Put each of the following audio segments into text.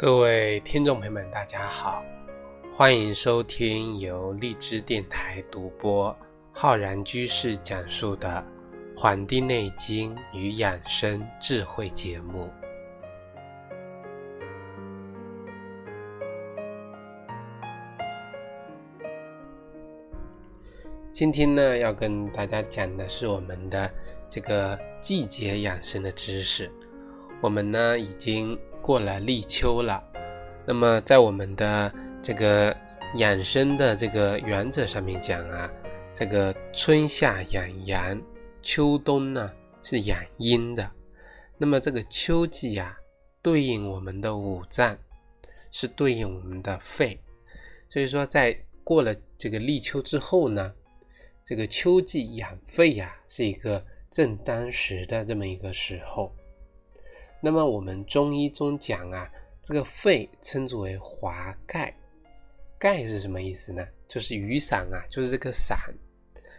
各位听众朋友们，大家好，欢迎收听由荔枝电台独播、浩然居士讲述的《黄帝内经与养生智慧》节目。今天呢，要跟大家讲的是我们的这个季节养生的知识。我们呢，已经。过了立秋了，那么在我们的这个养生的这个原则上面讲啊，这个春夏养阳，秋冬呢是养阴的。那么这个秋季呀，对应我们的五脏，是对应我们的肺。所以说，在过了这个立秋之后呢，这个秋季养肺呀，是一个正当时的这么一个时候。那么我们中医中讲啊，这个肺称之为华盖，盖是什么意思呢？就是雨伞啊，就是这个伞，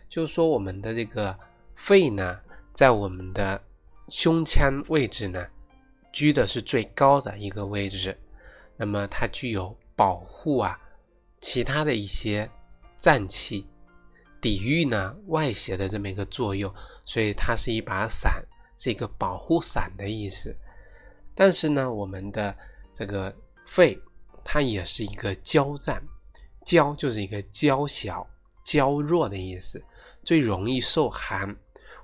就是说我们的这个肺呢，在我们的胸腔位置呢，居的是最高的一个位置，那么它具有保护啊其他的一些脏器，抵御呢外邪的这么一个作用，所以它是一把伞，是一个保护伞的意思。但是呢，我们的这个肺，它也是一个娇脏，娇就是一个娇小、娇弱的意思，最容易受寒。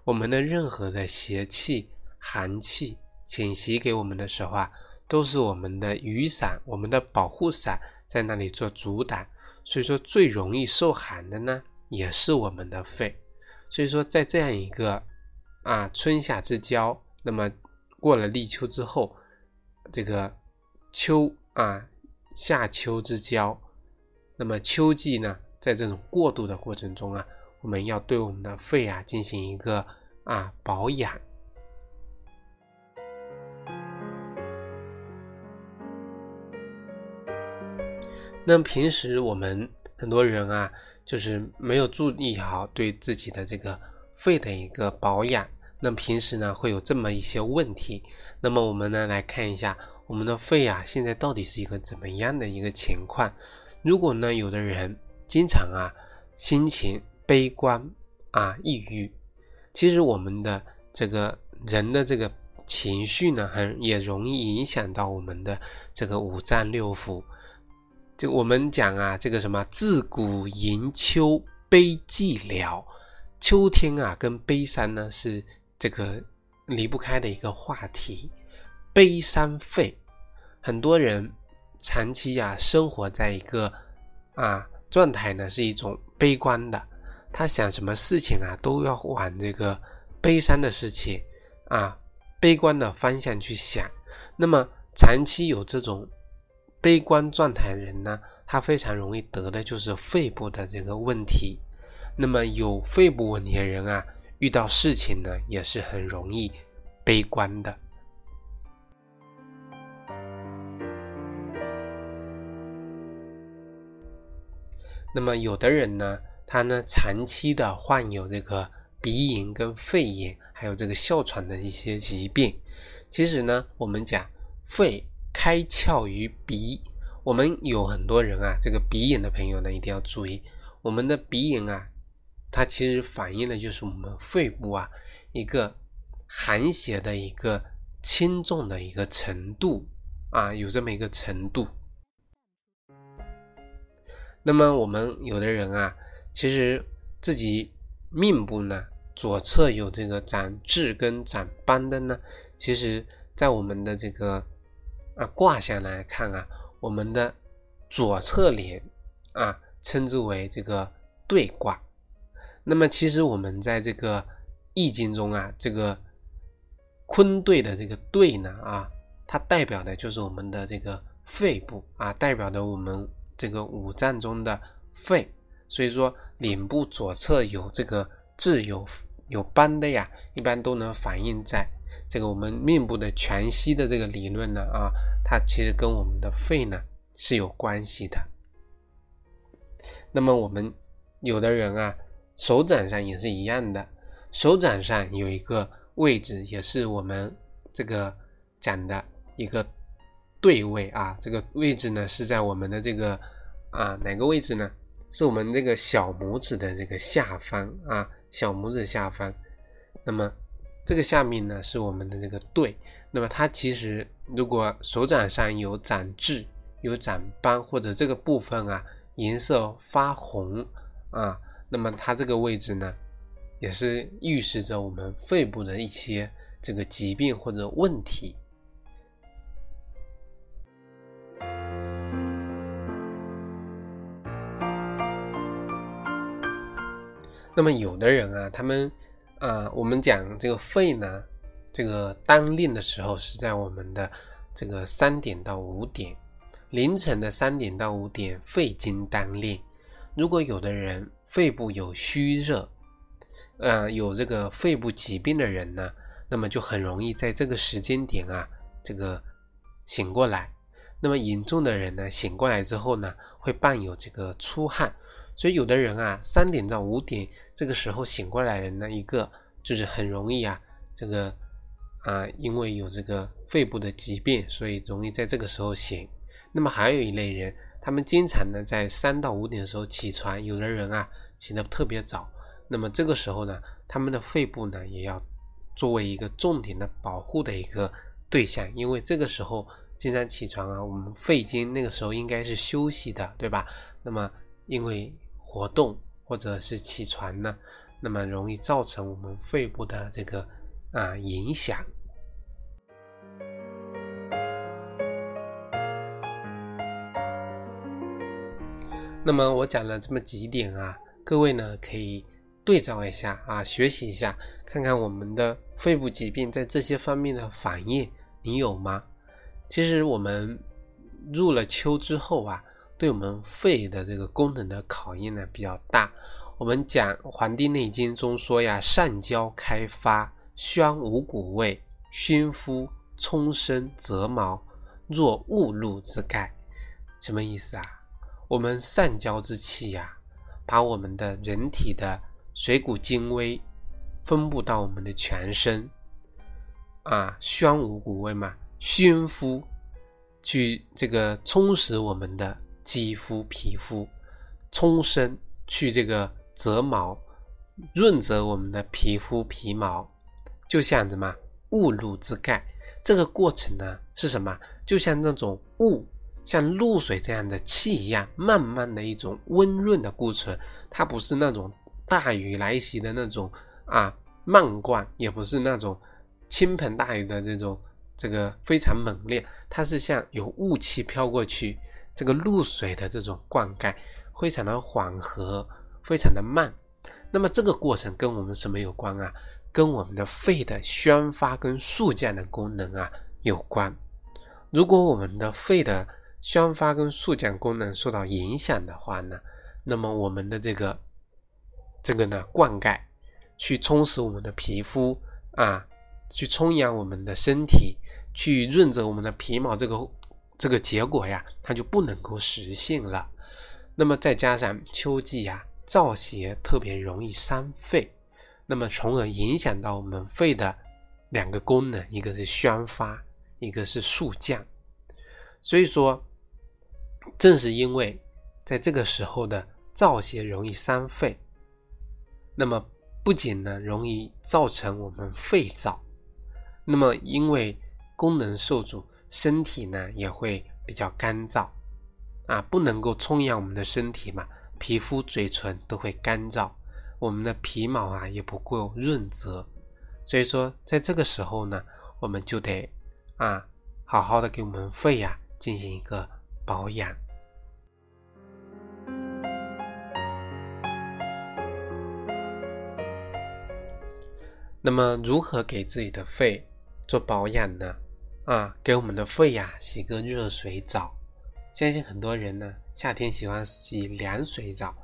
我们的任何的邪气、寒气侵袭给我们的时候啊，都是我们的雨伞、我们的保护伞在那里做阻挡。所以说，最容易受寒的呢，也是我们的肺。所以说，在这样一个啊春夏之交，那么。过了立秋之后，这个秋啊夏秋之交，那么秋季呢，在这种过渡的过程中啊，我们要对我们的肺啊进行一个啊保养。那平时我们很多人啊，就是没有注意好对自己的这个肺的一个保养。那平时呢会有这么一些问题，那么我们呢来看一下我们的肺啊，现在到底是一个怎么样的一个情况？如果呢有的人经常啊心情悲观啊抑郁，其实我们的这个人的这个情绪呢，很也容易影响到我们的这个五脏六腑。就我们讲啊，这个什么自古迎秋悲寂寥，秋天啊跟悲伤呢是。这个离不开的一个话题，悲伤肺，很多人长期呀生活在一个啊状态呢，是一种悲观的，他想什么事情啊都要往这个悲伤的事情啊悲观的方向去想。那么长期有这种悲观状态的人呢，他非常容易得的就是肺部的这个问题。那么有肺部问题的人啊。遇到事情呢，也是很容易悲观的。那么有的人呢，他呢长期的患有这个鼻炎跟肺炎，还有这个哮喘的一些疾病。其实呢，我们讲肺开窍于鼻，我们有很多人啊，这个鼻炎的朋友呢，一定要注意，我们的鼻炎啊。它其实反映的就是我们肺部啊一个寒邪的一个轻重的一个程度啊，有这么一个程度。那么我们有的人啊，其实自己面部呢左侧有这个长痣跟长斑的呢，其实在我们的这个啊卦象来看啊，我们的左侧脸啊称之为这个对卦。那么其实我们在这个易经中啊，这个坤兑的这个兑呢啊，它代表的就是我们的这个肺部啊，代表的我们这个五脏中的肺。所以说脸部左侧有这个痣有有斑的呀，一般都能反映在这个我们面部的全息的这个理论呢啊，它其实跟我们的肺呢是有关系的。那么我们有的人啊。手掌上也是一样的，手掌上有一个位置，也是我们这个讲的一个对位啊，这个位置呢是在我们的这个啊哪个位置呢？是我们这个小拇指的这个下方啊，小拇指下方。那么这个下面呢是我们的这个对。那么它其实如果手掌上有长痣、有长斑或者这个部分啊颜色发红啊，那么它这个位置呢也是预示着我们肺部的一些这个疾病或者问题。那么有的人啊，他们啊，我们讲这个肺呢，这个当令的时候是在我们的这个三点到五点，凌晨的三点到五点肺经当令。如果有的人肺部有虚热，呃，有这个肺部疾病的人呢，那么就很容易在这个时间点啊，这个醒过来。那么严重的人呢，醒过来之后呢，会伴有这个出汗。所以有的人啊，三点到五点这个时候醒过来的呢，一个就是很容易啊，这个啊，因为有这个肺部的疾病，所以容易在这个时候醒。那么还有一类人，他们经常呢在三到五点的时候起床，有的人啊起得特别早，那么这个时候呢，他们的肺部呢也要作为一个重点的保护的一个对象，因为这个时候经常起床啊，我们肺经那个时候应该是休息的，对吧？那么因为活动或者是起床呢，那么容易造成我们肺部的这个啊影响。那么我讲了这么几点啊，各位呢可以对照一下啊，学习一下，看看我们的肺部疾病在这些方面的反应，你有吗？其实我们入了秋之后啊。对我们肺的这个功能的考验呢比较大。我们讲《黄帝内经》中说呀：“上焦开发，宣五谷味，熏肤，充身，泽毛，若雾露之盖。”什么意思啊？我们上焦之气呀，把我们的人体的水谷精微分布到我们的全身啊，宣五谷味嘛，熏肤，去这个充实我们的。肌肤、皮肤，充身去这个泽毛，润泽我们的皮肤皮毛，就像什么雾露之盖。这个过程呢是什么？就像那种雾，像露水这样的气一样，慢慢的一种温润的过程。它不是那种大雨来袭的那种啊漫灌，也不是那种倾盆大雨的这种这个非常猛烈。它是像有雾气飘过去。这个露水的这种灌溉非常的缓和，非常的慢。那么这个过程跟我们什么有关啊？跟我们的肺的宣发跟肃降的功能啊有关。如果我们的肺的宣发跟肃降功能受到影响的话呢，那么我们的这个这个呢灌溉，去充实我们的皮肤啊，去充养我们的身体，去润泽我们的皮毛，这个。这个结果呀，它就不能够实现了。那么再加上秋季呀，燥邪特别容易伤肺，那么从而影响到我们肺的两个功能，一个是宣发，一个是肃降。所以说，正是因为在这个时候的燥邪容易伤肺，那么不仅呢容易造成我们肺燥，那么因为功能受阻。身体呢也会比较干燥，啊，不能够充养我们的身体嘛，皮肤、嘴唇都会干燥，我们的皮毛啊也不够润泽，所以说在这个时候呢，我们就得啊，好好的给我们肺呀进行一个保养。那么如何给自己的肺做保养呢？啊，给我们的肺呀洗个热水澡。相信很多人呢夏天喜欢洗凉水澡。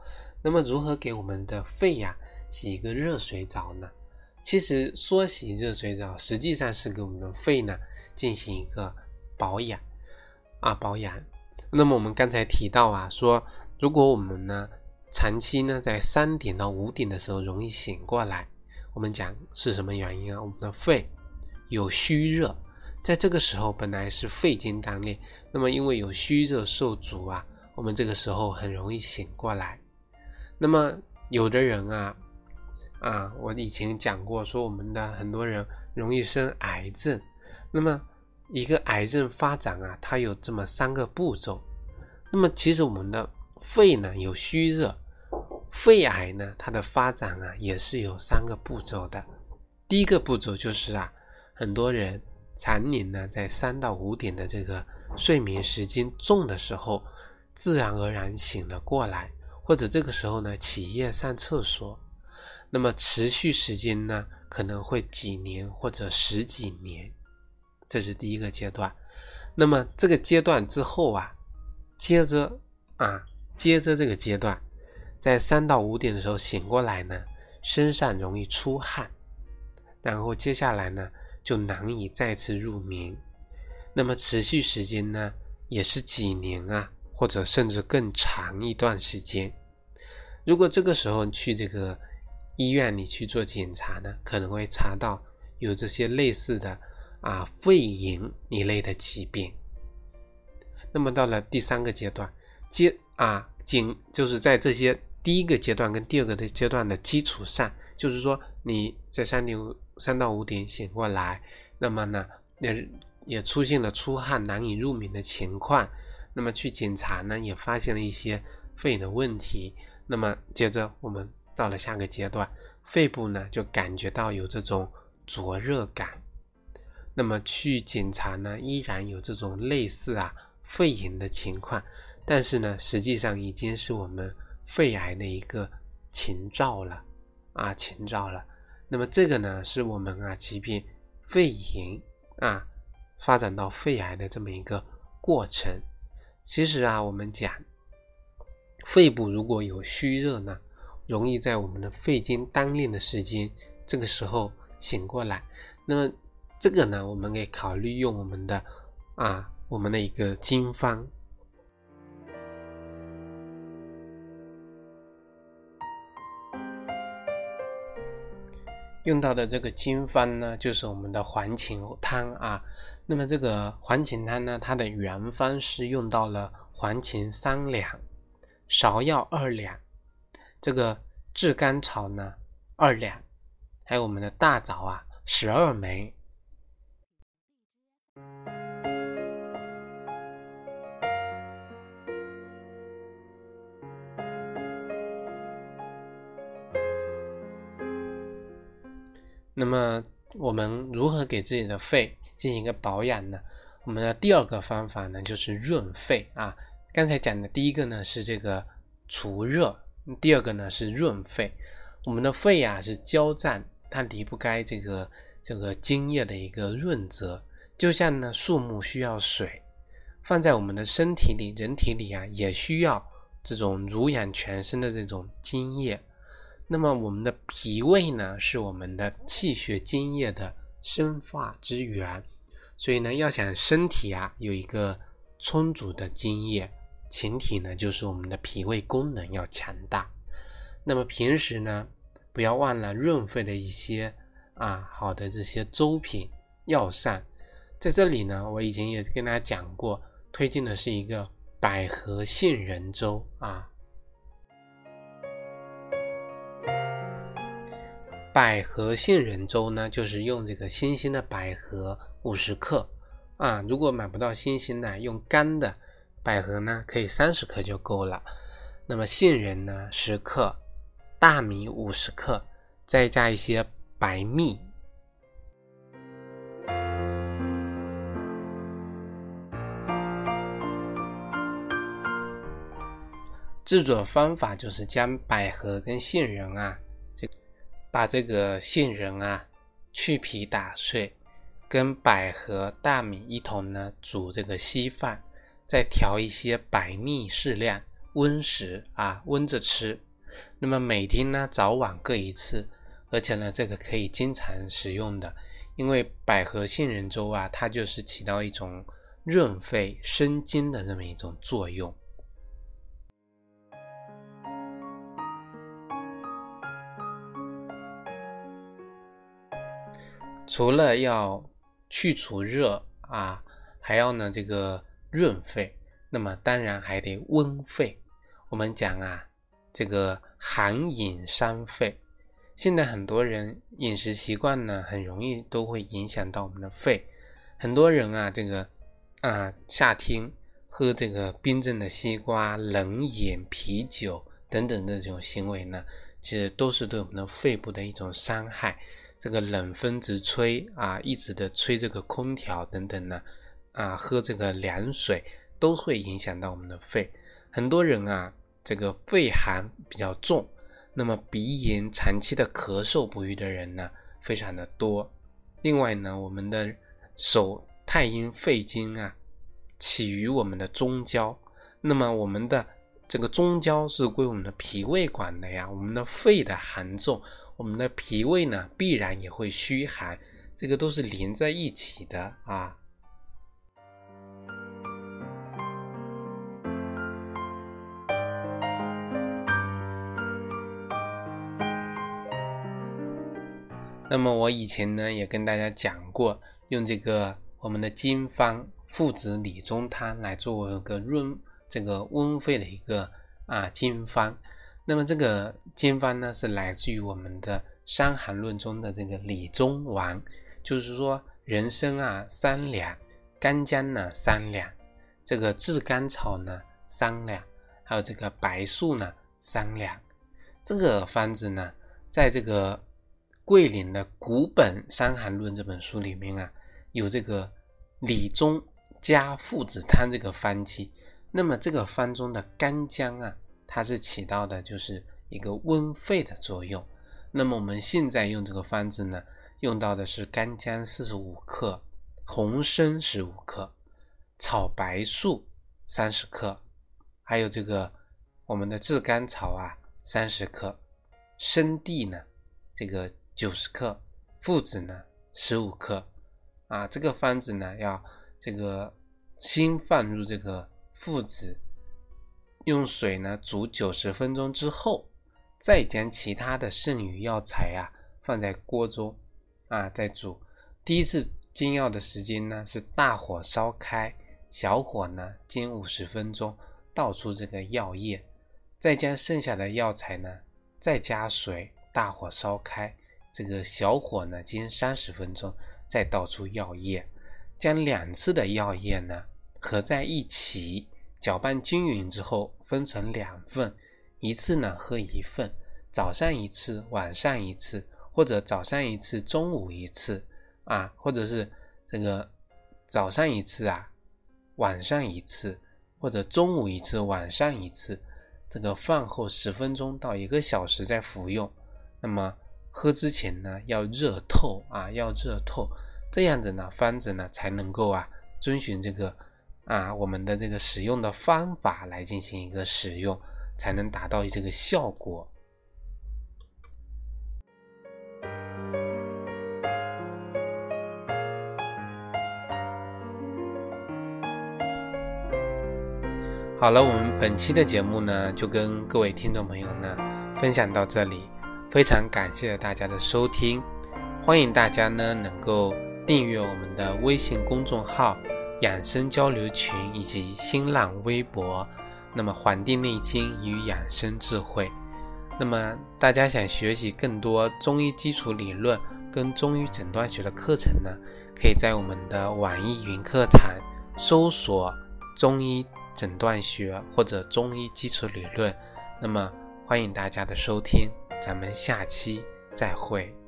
那么如何给我们的肺呀洗一个热水澡呢？其实说洗热水澡，实际上是给我们的肺呢进行一个保养啊保养。那么我们刚才提到啊，说如果我们呢长期呢在三点到五点的时候容易醒过来，我们讲是什么原因啊？我们的肺有虚热。在这个时候本来是肺经当令，那么因为有虚热受阻啊，我们这个时候很容易醒过来。那么有的人啊，啊，我以前讲过，说我们的很多人容易生癌症。那么一个癌症发展啊，它有这么三个步骤。那么其实我们的肺呢有虚热，肺癌呢它的发展啊也是有三个步骤的。第一个步骤就是啊，很多人常年呢在三到五点的这个睡眠时间重的时候，自然而然醒了过来。或者这个时候呢，起夜上厕所，那么持续时间呢，可能会几年或者十几年，这是第一个阶段。那么这个阶段之后啊，接着啊，接着这个阶段，在三到五点的时候醒过来呢，身上容易出汗，然后接下来呢，就难以再次入眠。那么持续时间呢，也是几年啊。或者甚至更长一段时间。如果这个时候去这个医院里去做检查呢，可能会查到有这些类似的啊肺炎一类的疾病。那么到了第三个阶段，接啊仅就是在这些第一个阶段跟第二个的阶段的基础上，就是说你在三点三到五点醒过来，那么呢也也出现了出汗难以入眠的情况。那么去检查呢，也发现了一些肺的问题。那么接着我们到了下个阶段，肺部呢就感觉到有这种灼热感。那么去检查呢，依然有这种类似啊肺炎的情况，但是呢，实际上已经是我们肺癌的一个前兆了啊前兆了。那么这个呢，是我们啊疾病肺炎啊发展到肺癌的这么一个过程。其实啊，我们讲肺部如果有虚热呢，容易在我们的肺经当令的时间，这个时候醒过来。那么这个呢，我们可以考虑用我们的啊，我们的一个经方。用到的这个经方呢，就是我们的黄芩汤啊。那么这个黄芩汤呢，它的原方是用到了黄芩三两，芍药二两，这个炙甘草呢二两，还有我们的大枣啊十二枚。那么我们如何给自己的肺进行一个保养呢？我们的第二个方法呢，就是润肺啊。刚才讲的第一个呢是这个除热，第二个呢是润肺。我们的肺啊是焦脏，它离不开这个这个津液的一个润泽。就像呢树木需要水，放在我们的身体里、人体里啊，也需要这种濡养全身的这种津液。那么我们的脾胃呢，是我们的气血津液的生发之源，所以呢，要想身体啊有一个充足的津液，前提呢就是我们的脾胃功能要强大。那么平时呢，不要忘了润肺的一些啊好的这些粥品药膳，在这里呢，我以前也跟大家讲过，推荐的是一个百合杏仁粥啊。百合杏仁粥呢，就是用这个新鲜的百合五十克啊。如果买不到新鲜的，用干的百合呢，可以三十克就够了。那么杏仁呢，十克，大米五十克，再加一些白蜜。制作方法就是将百合跟杏仁啊。把这个杏仁啊去皮打碎，跟百合、大米一同呢煮这个稀饭，再调一些白蜜适量，温食啊温着吃。那么每天呢早晚各一次，而且呢这个可以经常食用的，因为百合杏仁粥啊它就是起到一种润肺生津的这么一种作用。除了要去除热啊，还要呢这个润肺，那么当然还得温肺。我们讲啊，这个寒饮伤肺。现在很多人饮食习惯呢，很容易都会影响到我们的肺。很多人啊，这个啊夏天喝这个冰镇的西瓜、冷饮、啤酒等等的这种行为呢，其实都是对我们的肺部的一种伤害。这个冷风直吹啊，一直的吹这个空调等等呢，啊喝这个凉水都会影响到我们的肺。很多人啊，这个肺寒比较重。那么鼻炎长期的咳嗽不愈的人呢，非常的多。另外呢，我们的手太阴肺经啊，起于我们的中焦。那么我们的这个中焦是归我们的脾胃管的呀。我们的肺的寒重，我们的脾胃呢必然也会虚寒，这个都是连在一起的啊。那么我以前呢也跟大家讲过，用这个我们的经方附子理中汤来作为一个润这个温肺的一个啊经方。那么这个经方呢是来自于我们的《伤寒论》中的这个理中丸，就是说人参啊三两，干姜呢三两，这个炙甘草呢三两，还有这个白术呢三两。这个方子呢，在这个。桂林的古本《伤寒论》这本书里面啊，有这个理中加附子汤这个方剂。那么这个方中的干姜啊，它是起到的就是一个温肺的作用。那么我们现在用这个方子呢，用到的是干姜四十五克，红参十五克，炒白术三十克，还有这个我们的炙甘草啊三十克，生地呢这个。九十克附子呢，十五克啊，这个方子呢要这个先放入这个附子，用水呢煮九十分钟之后，再将其他的剩余药材啊放在锅中啊再煮。第一次煎药的时间呢是大火烧开，小火呢煎五十分钟，倒出这个药液，再将剩下的药材呢再加水，大火烧开。这个小火呢煎三十分钟，再倒出药液，将两次的药液呢合在一起，搅拌均匀之后分成两份，一次呢喝一份，早上一次，晚上一次，或者早上一次，中午一次啊，或者是这个早上一次啊，晚上一次，或者中午一次，晚上一次，这个饭后十分钟到一个小时再服用，那么。喝之前呢，要热透啊，要热透，这样子呢，方子呢才能够啊，遵循这个啊我们的这个使用的方法来进行一个使用，才能达到这个效果。好了，我们本期的节目呢，就跟各位听众朋友呢分享到这里。非常感谢大家的收听，欢迎大家呢能够订阅我们的微信公众号“养生交流群”以及新浪微博。那么《黄帝内经与养生智慧》，那么大家想学习更多中医基础理论跟中医诊断学的课程呢，可以在我们的网易云课堂搜索“中医诊断学”或者“中医基础理论”。那么欢迎大家的收听。咱们下期再会。